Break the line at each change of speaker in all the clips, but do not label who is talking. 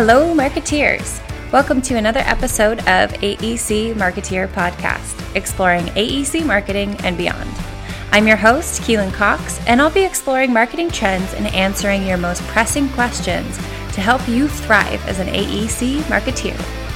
Hello, marketeers. Welcome to another episode of AEC Marketeer Podcast, exploring AEC marketing and beyond. I'm your host, Keelan Cox, and I'll be exploring marketing trends and answering your most pressing questions to help you thrive as an AEC marketeer.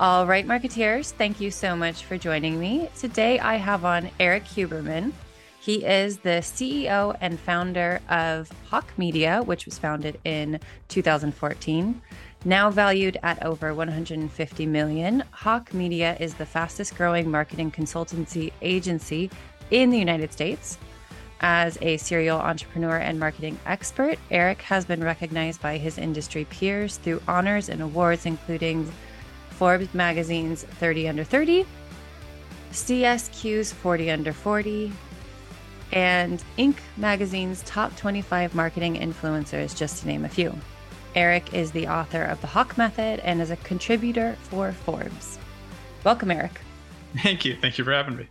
All right, marketeers, thank you so much for joining me. Today I have on Erik Huberman. He is the CEO and founder of Hawke Media, which was founded in 2014. Now valued at over 150 million, Hawke Media is the fastest growing marketing consultancy agency in the United States. As a serial entrepreneur and marketing expert, Erik has been recognized by his industry peers through honors and awards, including Forbes Magazine's 30 Under 30, CSQ's 40 Under 40, and Inc. Magazine's Top 25 Marketing Influencers, just to name a few. Erik is the author of The Hawke Method and is a contributor for Forbes. Welcome, Erik.
Thank you. Thank you for having me.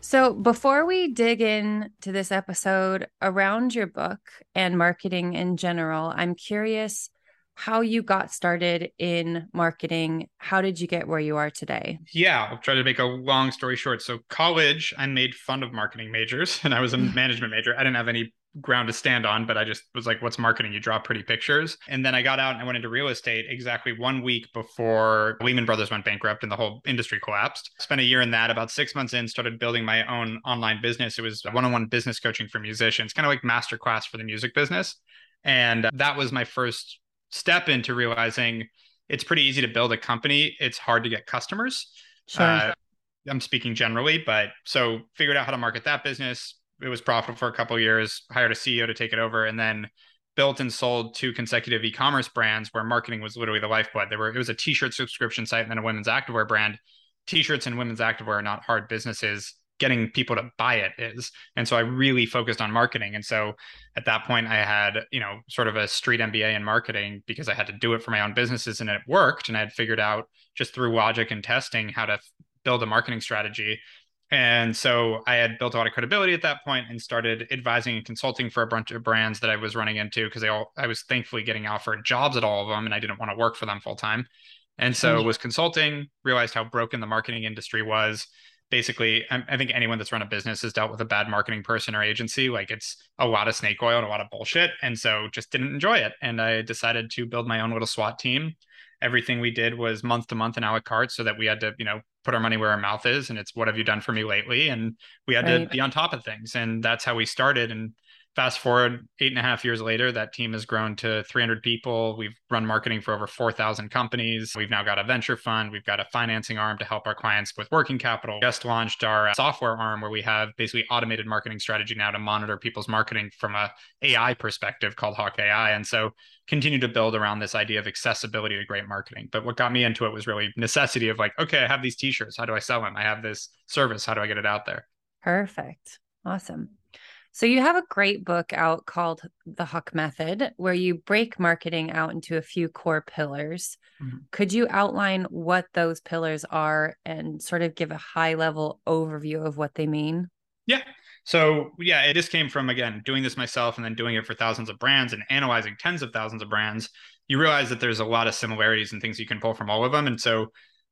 So, before we dig in to this episode around your book and marketing in general, I'm curious how you got started in marketing. How did you get where you are today?
Yeah, I'll try to make a long story short. So, college, I made fun of marketing majors and I was a management major. I didn't have any ground to stand on, but I just was like, what's marketing? You draw pretty pictures. And then I got out and I went into real estate exactly one week before Lehman Brothers went bankrupt and the whole industry collapsed. Spent a year in that. About six months in, started building my own online business. It was one on one business coaching for musicians, kind of like masterclass for the music business. And that was my first step into realizing it's pretty easy to build a company. It's hard to get customers. Sure. Uh, I'm speaking generally, but so figured out how to market that business. It was profitable for a couple years. Hired a CEO to take it over, and then built and sold two consecutive e-commerce brands where marketing was literally the lifeblood. There were it was a t-shirt subscription site and then a women's activewear brand. T-shirts and women's activewear are not hard businesses getting people to buy it is. And so I really focused on marketing. And so at that point, I had, you know, sort of a street MBA in marketing because I had to do it for my own businesses and it worked. And I had figured out just through logic and testing how to build a marketing strategy. And so I had built a lot of credibility at that point and started advising and consulting for a bunch of brands that I was running into because they all I was thankfully getting offered jobs at all of them and I didn't want to work for them full time. And so mm-hmm. was consulting, realized how broken the marketing industry was basically I think anyone that's run a business has dealt with a bad marketing person or agency. Like it's a lot of snake oil and a lot of bullshit. And so just didn't enjoy it. And I decided to build my own little SWAT team. Everything we did was month to month and a la carte so that we had to, you know, put our money where our mouth is. And it's what have you done for me lately? And we had right. to be on top of things. And that's how we started. And fast forward eight and a half years later, that team has grown to 300 people. We've run marketing for over 4,000 companies. We've now got a venture fund. We've got a financing arm to help our clients with working capital. Just launched our uh, software arm where we have basically automated marketing strategy now to monitor people's marketing from a AI perspective called Hawke AI. And so continue to build around this idea of accessibility to great marketing. But what got me into it was really necessity of like, okay, I have these t-shirts. How do I sell them? I have this service. How do I get it out there?
Perfect. Awesome. So you have a great book out called The Hawke Method, where you break marketing out into a few core pillars. Mm-hmm. Could you outline what those pillars are and sort of give a high level overview of what they mean?
Yeah. So yeah, it just came from again doing this myself and then doing it for thousands of brands and analyzing tens of thousands of brands. You realize that there's a lot of similarities and things you can pull from all of them. And so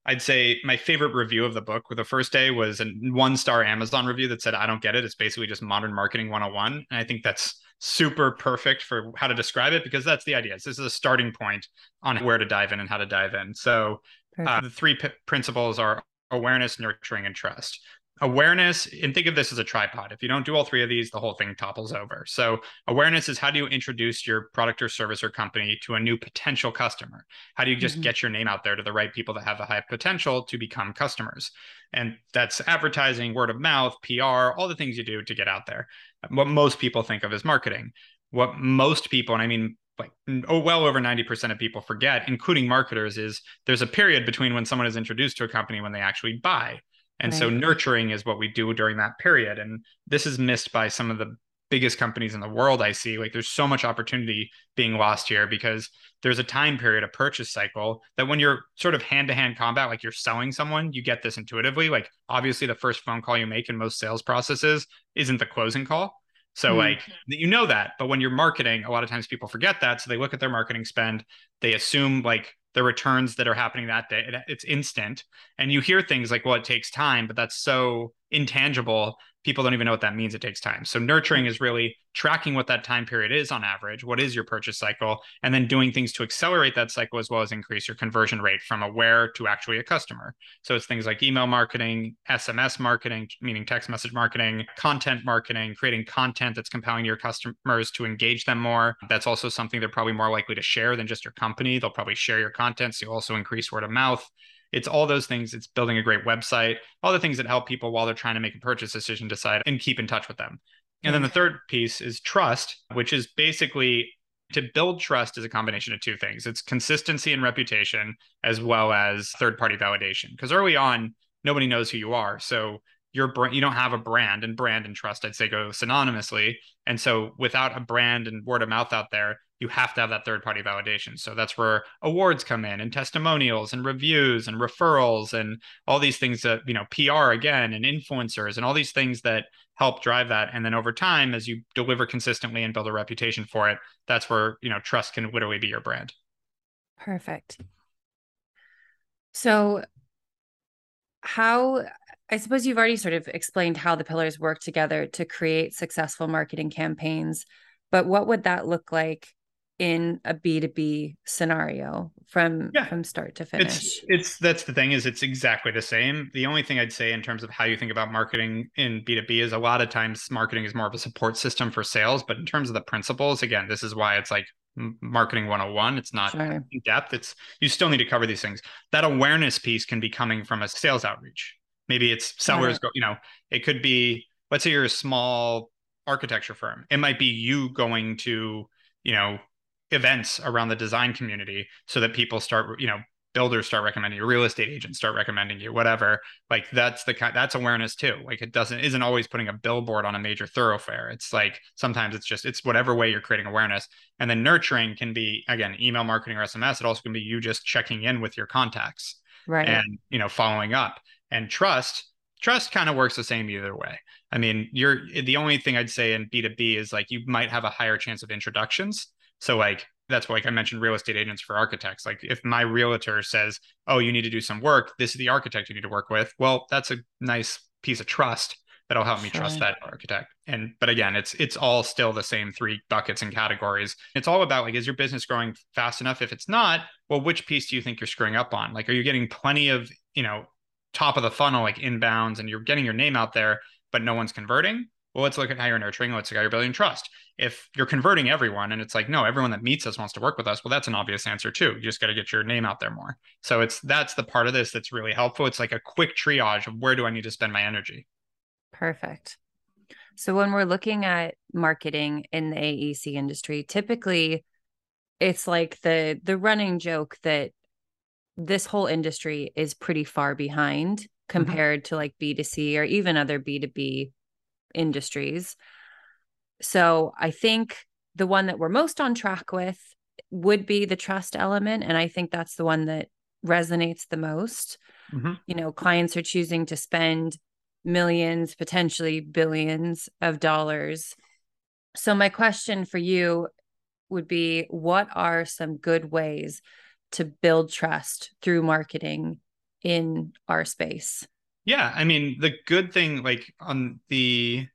I'd say my favorite review of the book with the first day was a one star Amazon review that said, I don't get it. It's basically just modern marketing 101. And I think that's super perfect for how to describe it because that's the idea. This is a starting point on where to dive in and how to dive in. So uh, the three p- principles are awareness, nurturing, and trust awareness and think of this as a tripod. If you don't do all three of these the whole thing topples over. So awareness is how do you introduce your product or service or company to a new potential customer? How do you just mm-hmm. get your name out there to the right people that have a high potential to become customers? And that's advertising word of mouth pr all the things you do to get out there. What most people think of as marketing. What most people and i mean like oh well over 90% of people forget including marketers is there's a period between when someone is introduced to a company when they actually buy and right. so nurturing is what we do during that period. And this is missed by some of the biggest companies in the world I see. Like there's so much opportunity being lost here because there's a time period, a purchase cycle that when you're sort of hand to hand combat, like you're selling someone, you get this intuitively. Like obviously, the first phone call you make in most sales processes isn't the closing call. So mm-hmm. like you know that, but when you're marketing, a lot of times people forget that. So they look at their marketing spend, they assume like the returns that are happening that day, it's instant. And you hear things like, well, it takes time, but that's so intangible people don't even know what that means. It takes time. So nurturing mm-hmm. is really tracking what that time period is on average. What is your purchase cycle? And then doing things to accelerate that cycle as well as increase your conversion rate from a where to actually a customer. So it's things like email marketing, SMS marketing, meaning text message marketing, content marketing, creating content that's compelling to your customers to engage them more. That's also something they're probably more likely to share than just your company. They'll probably share your content. So you also increase word of mouth it's all those things. It's building a great website, all the things that help people while they're trying to make a purchase decision decide and keep in touch with them. And then the mm. third piece is trust, which is basically to build trust is a combination of two things. It's consistency and reputation as well as third party validation. Because early on, nobody knows who you are. So your brand you don't have a brand and brand and trust I'd say go synonymously. And so without a brand and word of mouth out there, you have to have that third party validation. So that's where awards come in and testimonials and reviews and referrals and all these things that, you know, PR again and influencers and all these things that help drive that. And then over time, as you deliver consistently and build a reputation for it, that's where, you know, trust can literally be your brand.
Perfect. So, how, I suppose you've already sort of explained how the pillars work together to create successful marketing campaigns, but what would that look like in a b2b scenario from yeah. from start to finish.
it's, it's that's the thing is it's exactly the same. The only thing i'd say in terms of how you think about marketing in b2b is a lot of times marketing is more of a support system for sales but in terms of the principles again this is why it's like marketing 101 it's not sure. in depth it's you still need to cover these things. That awareness piece can be coming from a sales outreach. Maybe it's sellers go you know it could be let's say you're a small architecture firm. It might be you going to you know events around the design community so that people start you know builders start recommending you real estate agents start recommending you whatever. Like that's the kind that's awareness too. Like it doesn't isn't always putting a billboard on a major thoroughfare. It's like sometimes it's just it's whatever way you're creating awareness. And then nurturing can be again email marketing or sms it also can be you just checking in with your contacts
right.
and you know following up. And trust trust kind of works the same either way. I mean you're the only thing i'd say in b2b is like you might have a higher chance of introductions so like that's why like I mentioned real estate agents for architects. Like if my realtor says, "Oh, you need to do some work. This is the architect you need to work with." Well, that's a nice piece of trust that'll help me sure. trust that architect. And but again, it's it's all still the same three buckets and categories. It's all about like is your business growing fast enough? If it's not, well, which piece do you think you're screwing up on? Like are you getting plenty of, you know, top of the funnel like inbounds and you're getting your name out there but no one's converting? well, let's look at how you're nurturing. Let's look at how you're building trust. If you're converting everyone and it's like, no, everyone that meets us wants to work with us, well, that's an obvious answer too. You just got to get your name out there more. So it's that's the part of this that's really helpful. It's like a quick triage of where do I need to spend my energy.
Perfect. So when we're looking at marketing in the AEC industry, typically it's like the the running joke that this whole industry is pretty far behind mm-hmm. compared mm-hmm. to like B2C or even other B2B industries. So I think the one that we're most on track with would be the trust element. And I think that's the one that resonates the most. Mm-hmm. You know, clients are choosing to spend millions, potentially billions of dollars. So, my question for you would be what are some good ways to build trust through marketing in our space?
Yeah, I mean, the good thing, like on the,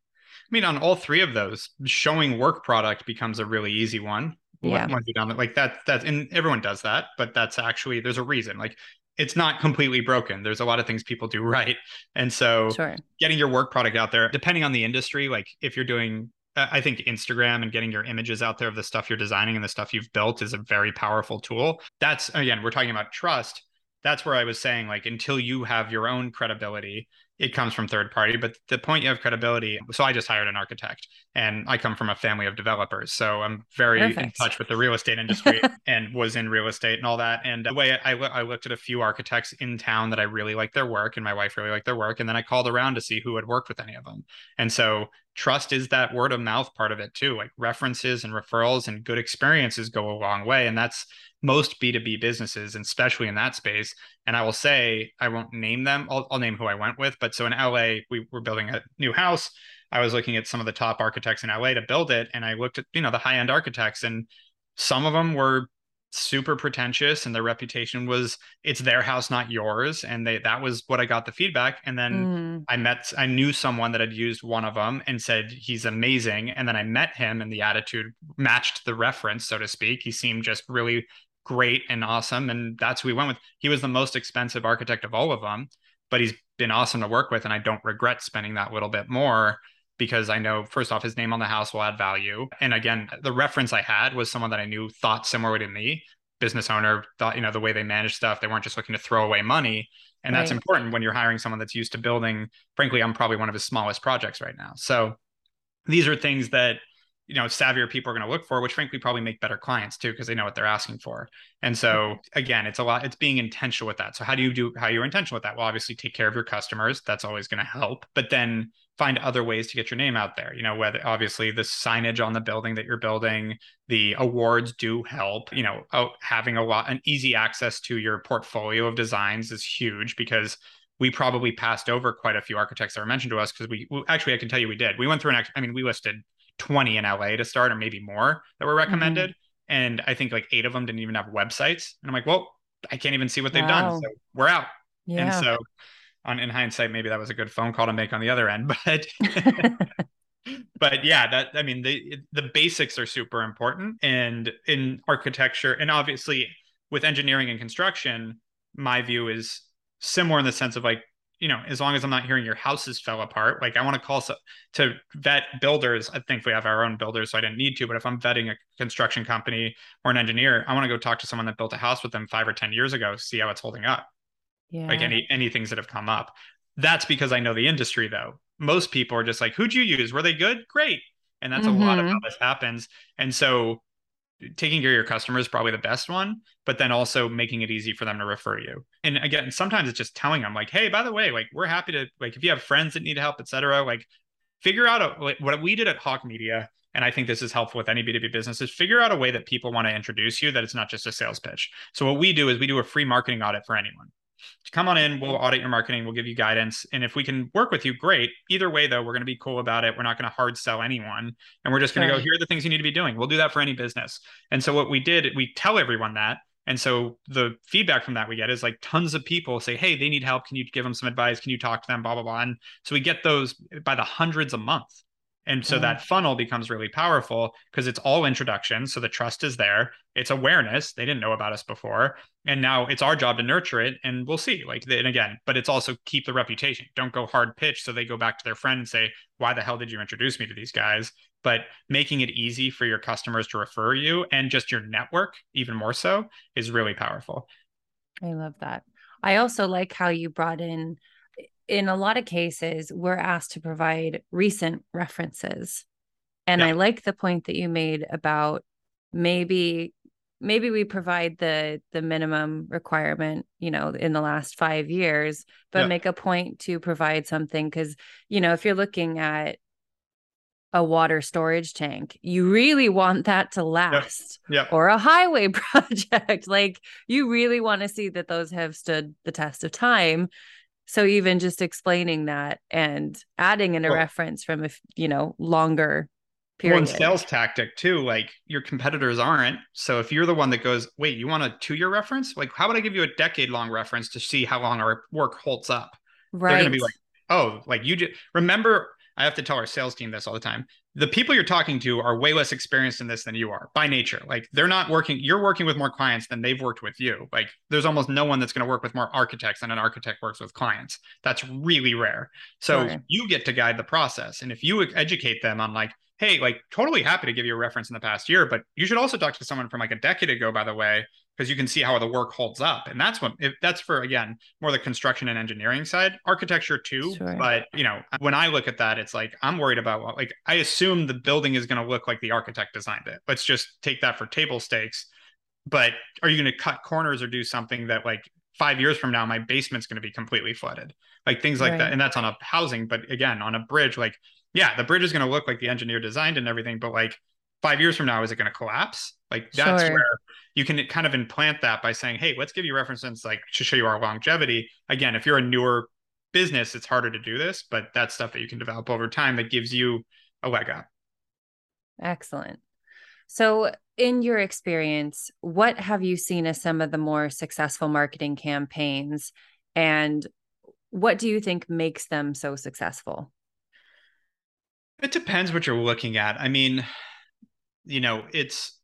mean, on all three of those, showing work product becomes a really easy one.
Yeah.
Once you're done, like that, that, and everyone does that, but that's actually there's a reason. Like it's not completely broken. There's a lot of things people do right, and so
sure.
getting your work product out there, depending on the industry, like if you're doing I think Instagram and getting your images out there of the stuff you're designing and the stuff you've built is a very powerful tool. That's again, we're talking about trust that's where I was saying, like, until you have your own credibility, it comes from third party. But the point you have credibility, so I just hired an architect and I come from a family of developers, so I'm very Perfect. in touch with the real estate industry and was in real estate and all that. And the way I, I looked at a few architects in town that I really liked their work, and my wife really liked their work, and then I called around to see who had worked with any of them. And so trust is that word of mouth part of it too. Like references and referrals and good experiences go a long way, and that's most B2B businesses, and especially in that space. And I will say, I won't name them. I'll, I'll name who I went with. But so in LA, we were building a new house I was looking at some of the top architects in LA to build it, and I looked at you know the high end architects, and some of them were super pretentious and their reputation was it's their house not yours. And they that was what i got the feedback. And then mm. i met i knew someone that had used one of them and said he's amazing. And then i met him and the attitude matched the reference so to speak. He seemed just really great and awesome and that's who we went with. He was the most expensive architect of all of them but he's been awesome to work with and i don't regret spending that little bit more because I know first off his name on the house will add value. And again, the reference I had was someone that I knew thought similar to me, business owner, thought, you know, the way they manage stuff, they weren't just looking to throw away money. And that's important when you're hiring someone that's used to building. Frankly, I'm probably one of his smallest projects right now. So these are things that you know savvier people are going to look for which frankly probably make better clients too because they know what they're asking for. And so again it's a lot it's being intentional with that. So how do you do how you're intentional with that? Well obviously take care of your customers. That's always going to help. But then find other ways to get your name out there. You know whether obviously the signage on the building that you're building the awards do help. You know oh, having a lot an easy access to your portfolio of designs is huge because we probably passed over quite a few architects that were mentioned to us because we actually I can tell you we did. We went through an I mean we listed 20 in LA to start, or maybe more that were recommended. Mm-hmm. And I think like eight of them didn't even have websites. And I'm like, well, I can't even see what they've wow. done. So we're out. Yeah. And so on in hindsight, maybe that was a good phone call to make on the other end. But but yeah, that I mean the the basics are super important. And in architecture, and obviously with engineering and construction, my view is similar in the sense of like you know, as long as I'm not hearing your houses fell apart, like I want to call so, to vet builders. I think we have our own builders, so I didn't need to. But if I'm vetting a construction company or an engineer, I want to go talk to someone that built a house with them five or ten years ago, see how it's holding up. Yeah. Like any any things that have come up. That's because I know the industry, though. Most people are just like, "Who'd you use? Were they good? Great." And that's mm-hmm. a lot of how mm-hmm. this happens. And so taking care of your customers is probably the best one, but then also making it easy for them to refer you. And again, sometimes it's just telling them like, hey, by the way, like we're happy to like if you have friends that need help, etc. Like figure out a, like, what we did at Hawke Media. And I think this is helpful with any B2B business is figure out a way that people want to introduce you that it's not just a sales pitch. So what we do is we do a free marketing audit for anyone to come on in we'll audit your marketing we'll give you guidance and if we can work with you great either way though we're going to be cool about it we're not going to hard sell anyone and we're just going right. to go here are the things you need to be doing we'll do that for any business and so what we did we tell everyone that and so the feedback from that we get is like tons of people say hey they need help can you give them some advice can you talk to them blah blah blah and so we get those by the hundreds a month and so that funnel becomes really powerful because it's all introduction. So the trust is there. It's awareness. They didn't know about us before. And now it's our job to nurture it. And we'll see. Like, and again, but it's also keep the reputation. Don't go hard pitch. So they go back to their friend and say, why the hell did you introduce me to these guys? But making it easy for your customers to refer you and just your network, even more so, is really powerful.
I love that. I also like how you brought in in a lot of cases, we're asked to provide recent references. And yeah. I like the point that you made about maybe maybe we provide the the minimum requirement you know in the last 5 years but yeah. make a point to provide something cuz you know if you're looking at a water storage tank you really want that to last
yeah.
or a highway project like you really want to see that those have stood the test of time so even just explaining that and adding in a well, reference from a you know longer period.
One sales tactic too, like your competitors aren't. So if you're the one that goes, wait, you want a two-year reference? Like, how about I give you a decade-long reference to see how long our work holds up?
Right. They're
gonna be like, oh, like you just remember. I have to tell our sales team this all the time the people you're talking to are way less experienced in this than you are by nature. Like they're not working, you're working with more clients than they've worked with you. Like there's almost no one that's going to work with more architects than an architect works with clients. That's really rare. So you get to guide the process. And if you educate them on like, hey, like totally happy to give you a reference in the past year, but you should also talk to someone from like a decade ago, by the way, because you can see how the work holds up. And that's what if that's for again more the construction and engineering side architecture too. Sure. but you know when i look at that it's like i'm worried about like i assume the building is going to look like the architect designed it. Let's just take that for table stakes. But are you going to cut corners or do something that like five years from now my basement's going to be completely flooded? Like things like right. that and that's on a housing but again on a bridge like yeah the bridge is going to look like the engineer designed and everything but like five years from now is it going to collapse? Like that's sure. where you can kind of implant that by saying hey let's give you references like to show you our longevity. Again if you're a newer business it's harder to do this but that's stuff that you can develop over time that gives you a leg up.
Excellent. So in your experience what have you seen as some of the more successful marketing campaigns and what do you think makes them so successful?
It depends what you're looking at. I mean you know, it's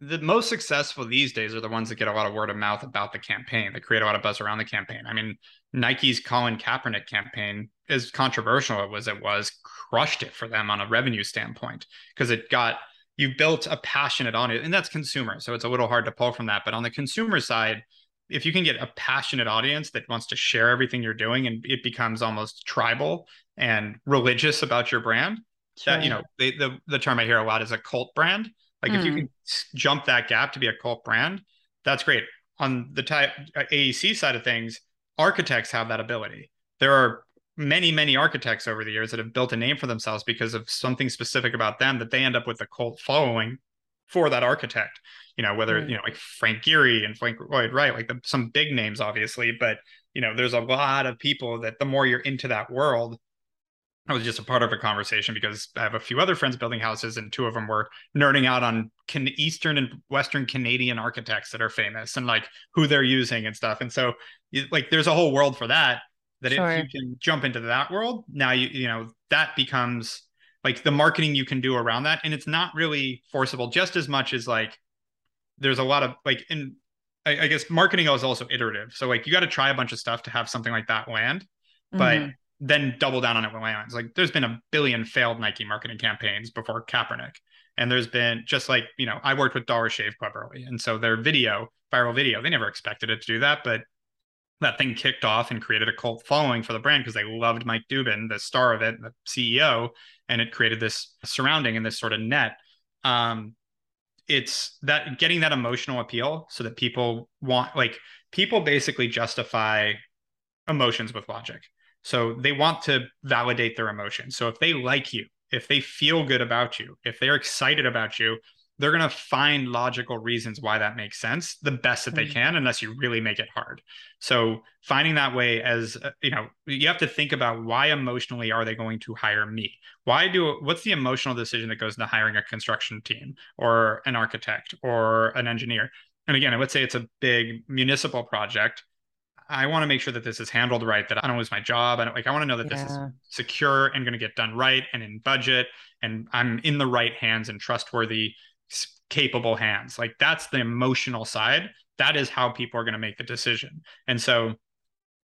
the most successful these days are the ones that get a lot of word of mouth about the campaign, that create a lot of buzz around the campaign. I mean, Nike's Colin Kaepernick campaign, as controversial as it was, crushed it for them on a revenue standpoint because it got you built a passionate audience, and that's consumer. So it's a little hard to pull from that. But on the consumer side, if you can get a passionate audience that wants to share everything you're doing and it becomes almost tribal and religious about your brand, Sure. That you know, they, the the term I hear a lot is a cult brand. Like mm. if you hmm. can jump that gap to be a cult brand, that's great. On the type uh, AEC side of things, architects have that ability. There are many many architects over the years that have built a name for themselves because of something specific about them that they end up with a cult following for that architect. You know, whether you know like Frank Gehry and Frank Lloyd Wright, like the, some big names, obviously, but you know, there's a lot of people that the more you're into that world, I was just a part of a conversation because I have a few other friends building houses, and two of them were nerding out on can- Eastern and Western Canadian architects that are famous and like who they're using and stuff. And so, like, there's a whole world for that. That sure. if you can jump into that world, now you you know that becomes like the marketing you can do around that, and it's not really forcible just as much as like there's a lot of like in I, I guess marketing is also iterative. So like you got to try a bunch of stuff to have something like that land, but mm-hmm then double down on it with Lions. Like there's been a billion failed Nike marketing campaigns before Kaepernick. And there's been just like, you know, I worked with Dollar Shave Club early. And so their video, viral video, they never expected it to do that. But that thing kicked off and created a cult following for the brand because they loved Mike Dubin, the star of it, the CEO, and it created this surrounding and this sort of net. Um, it's that getting that emotional appeal so that people want like people basically justify emotions with logic. So they want to validate their emotions. So if they like you, if they feel good about you, if they're excited about you, they're going to find logical reasons why that makes sense the best that they mm-hmm. can unless you really make it hard so finding that way as uh, you know you have to think about why emotionally are they going to hire me why do what's the emotional decision that goes into hiring a construction team or an architect or an engineer and again let's say it's a big municipal project I want to make sure that this is handled right, that I don't lose my job. I don't like I want to know that yeah. this is secure and going to get done right and in budget and I'm in the right hands and trustworthy, capable hands. Like that's the emotional side. That is how people are going to make the decision. And so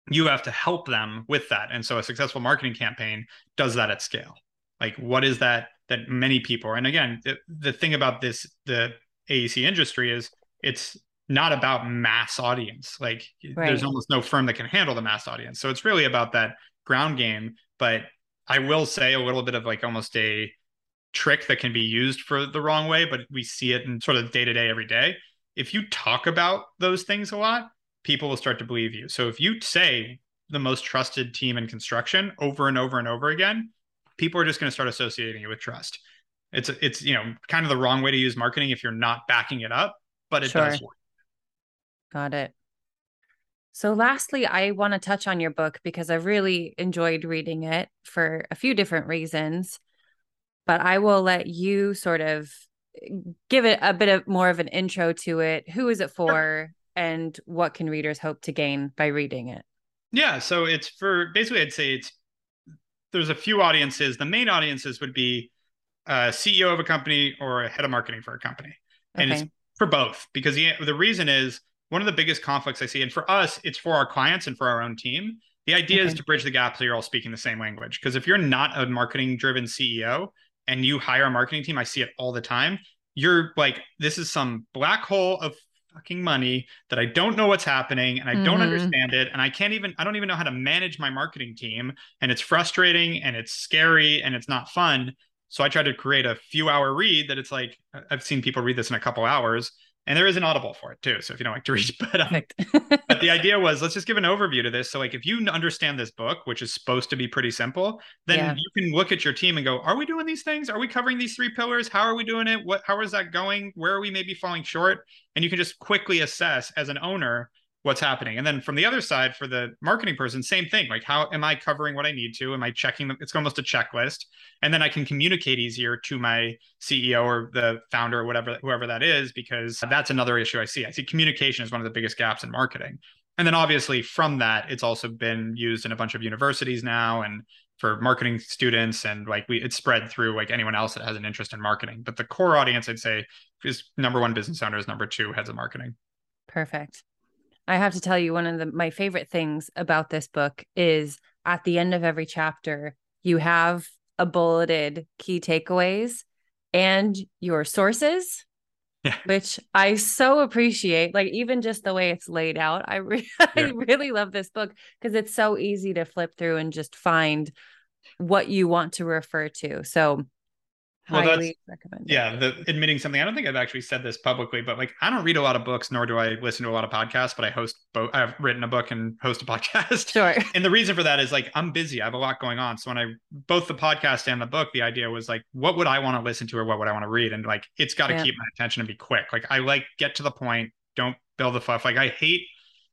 you have to help them with that. And so a successful marketing campaign does that at scale. Like what is that that many people and again, the, the thing about this the AEC industry is it's not about mass audience. Like right. there's almost no firm that can handle the mass audience. So it's really about that ground game. But I will say a little bit of like almost a trick that can be used for the wrong way, but we see it in sort of day to day every day. If you talk about those things a lot, people will start to believe you. So if you say the most trusted team in construction over and over and over again, people are just going to start associating you with trust. It's it's you know kind of the wrong way to use marketing if you're not backing it up, but it sure. does work.
Got it. So, lastly, I want to touch on your book because I really enjoyed reading it for a few different reasons. But I will let you sort of eh, give it a bit of more of an intro to it. Who is it for, and what can readers hope to gain by reading it?
Yeah, so it's for basically, I'd say it's there's a few audiences. The main audiences would be uh, a CEO of a company or a head of marketing for a company, and okay. it's for both because the the reason is one of the biggest conflicts I see, and for us, it's for our clients and for our own team. The idea okay. is to bridge the gap so you're all speaking the same language. Because if you're not a marketing driven CEO and you hire a marketing team, I see it all the time. You're like, this is some black hole of fucking money that I don't know what's happening and I don't
Mhm.
understand it and I can't even I don't even know how to manage my marketing team and it's frustrating and it's scary and it's not fun. So I tried to create a few hour read that it's like I've seen people read this in a couple hours and there is an audible for it too. So if you don't like to read, but um, but the idea was let's just give an overview to this. So like if you understand this book which is supposed to be pretty simple then
Yeah.
you can look at your team and go are we doing these things? Are we covering these three pillars? How are we doing it? What how is that going? Where are we maybe falling short? And you can just quickly assess as an owner what's happening. And then from the other side for the marketing person same thing like how am i covering what i need to? Am i checking them it's almost a checklist. And then i can communicate easier to my ceo or the founder or whatever whoever that is because that's another issue i see. I see communication is one of the biggest gaps in marketing. And then obviously from that it's also been used in a bunch of universities now and for marketing students. And like we it's spread through like anyone else that has an interest in marketing. But the core audience i'd say is number one business owners number two heads of marketing.
Perfect. I have to tell you, one of the, my favorite things about this book is at the end of every chapter, you have a bulleted key takeaways and your sources,
Yeah.
which I so appreciate. Like, even just the way it's laid out, I, re- I really love this book because it's so easy to flip through and just find what you want to refer to. So,
Well, that's-
recommend.
yeah the admitting something. I don't think i've actually said this publicly but like i don't read a lot of books nor do i listen to a lot of podcasts but i host both i've written a book and host a podcast.
Sure.
and the reason for that is like i'm busy. I have a lot going on. So when i both the podcast and the book the idea was like what would i want to listen to or what would i want to read? And like it's got to
Yeah.
keep my attention and be quick. Like i like get to the point don't build the fluff. Like i hate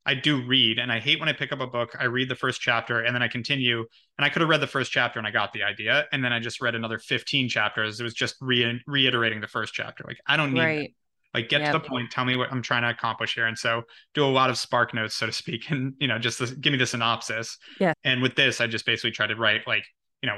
i do read and i hate when i pick up a book i read the first chapter and then i continue and i could have read the first chapter and i got the idea and then i just read another 15 chapters it was just re- reiterating the first chapter like i don't need that.
Right.
Like get
Yeah.
to the point, tell me what I'm trying to accomplish here. And so do a lot of spark notes, so to speak, and you know, just this, give me the synopsis.
Yeah.
And with this, I just basically try to write like, you know,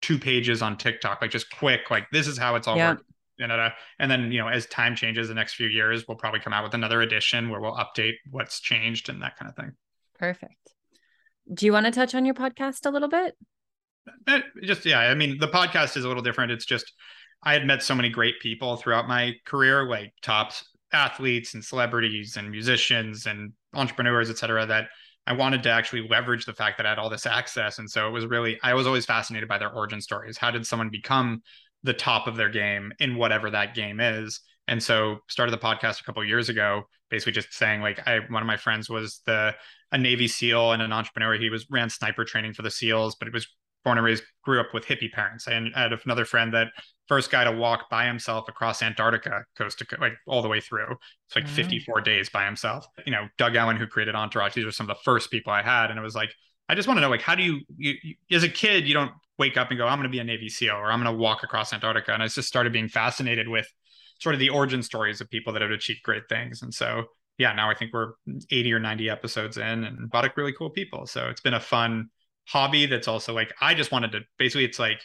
two pages on TikTok, like just quick, like this is how it's all
Yeah.
working. And, and then, you know, as time changes the next few years, we'll probably come out with another edition where we'll update what's changed and that kind of thing.
Perfect. Do you want to touch on your podcast a little bit?
Eh, just yeah i mean the podcast is a little different it's just i had met so many great people throughout my career like top athletes and celebrities and musicians and entrepreneurs et cetera that i wanted to actually leverage the fact that i had all this access and so it was really i was always fascinated by their origin stories how did someone become the top of their game in whatever that game is and so started the podcast a couple of years ago basically just saying like i one of my friends was the a navy seal and an entrepreneur he was ran sniper training for the seals but it was born and raised, grew up with hippie parents. And I had another friend that first guy to walk by himself across Antarctica, coast to like all the way through. It's like
Wow.
54 days by himself. You know, Doug Ellin, who created Entourage, these are some of the first people I had. And it was like, I just want to know, like, how do you, you, you as a kid, you don't wake up and go, I'm going to be a Navy SEAL or I'm going to walk across Antarctica. And I just started being fascinated with sort of the origin stories of people that have achieved great things. And so, yeah, now I think we're 80 or 90 episodes in and a lot of really cool people. So it's been a fun hobby that's also like I just wanted to basically it's like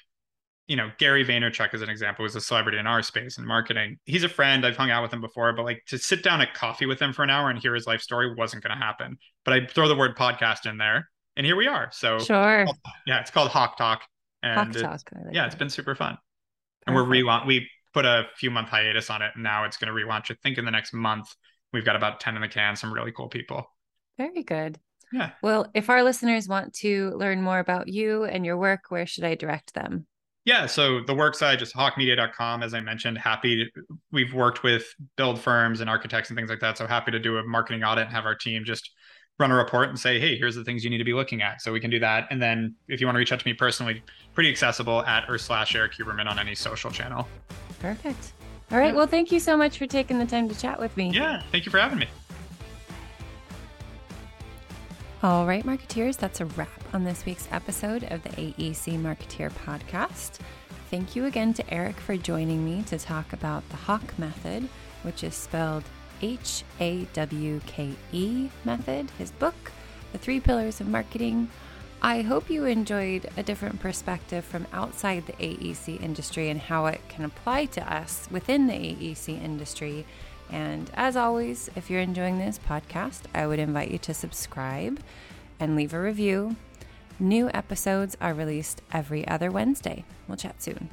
you know Gary Vaynerchuk as an example was a celebrity in our space in marketing. He's a friend. I've hung out with him before, but like to sit down at coffee with him for an hour and hear his life story wasn't going to happen. But I throw the word podcast in there, and here we are. So
Sure.
yeah, it's called Hawke Talk, and it's-
Talk. Like
yeah, it's been super fun. And we're
Perfect.
relaunch. We put a few month hiatus on it, and now it's going to relaunch. I think in the next month. We've got about ten in the can. Some really cool people.
Very good.
Yeah.
Well, if our listeners want to learn more about you and your work, where should I direct them?
Yeah, so the work side, just hawkemedia.com, as I mentioned, happy. To, we've worked with build firms and architects and things like that. So happy to do a marketing audit and have our team just run a report and say, hey, here's the things you need to be looking at. So we can do that. And then if you want to reach out to me personally, pretty accessible at or slash Erik Huberman on any social channel.
Perfect. All right.
Yeah.
Well, thank you so much for taking the time to chat with me.
Yeah, thank you for having me.
All right, Marketeers, that's a wrap on this week's episode of the AEC Marketeer podcast. Thank you again to Erik for joining me to talk about the Hawke method, which is spelled H A W K E method, his book, The Three Pillars of Marketing. I hope you enjoyed a different perspective from outside the AEC industry and how it can apply to us within the AEC industry. And as always, if you're enjoying this podcast, I would invite you to subscribe and leave a review. New episodes are released every other Wednesday. We'll chat soon.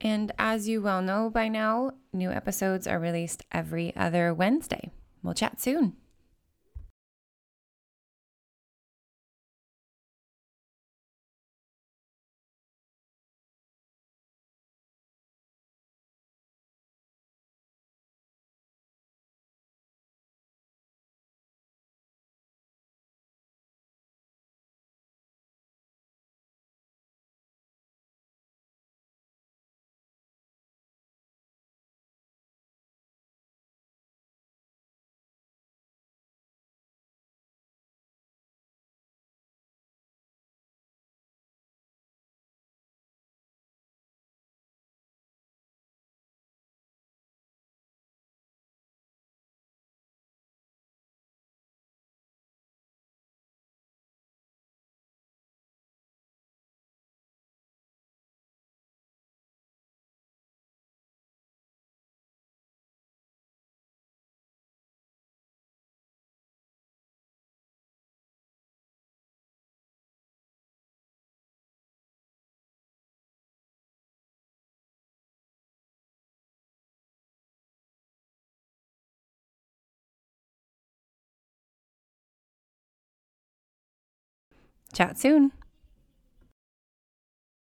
And as you well know by now, new episodes are released every other Wednesday. We'll chat soon. Chat soon.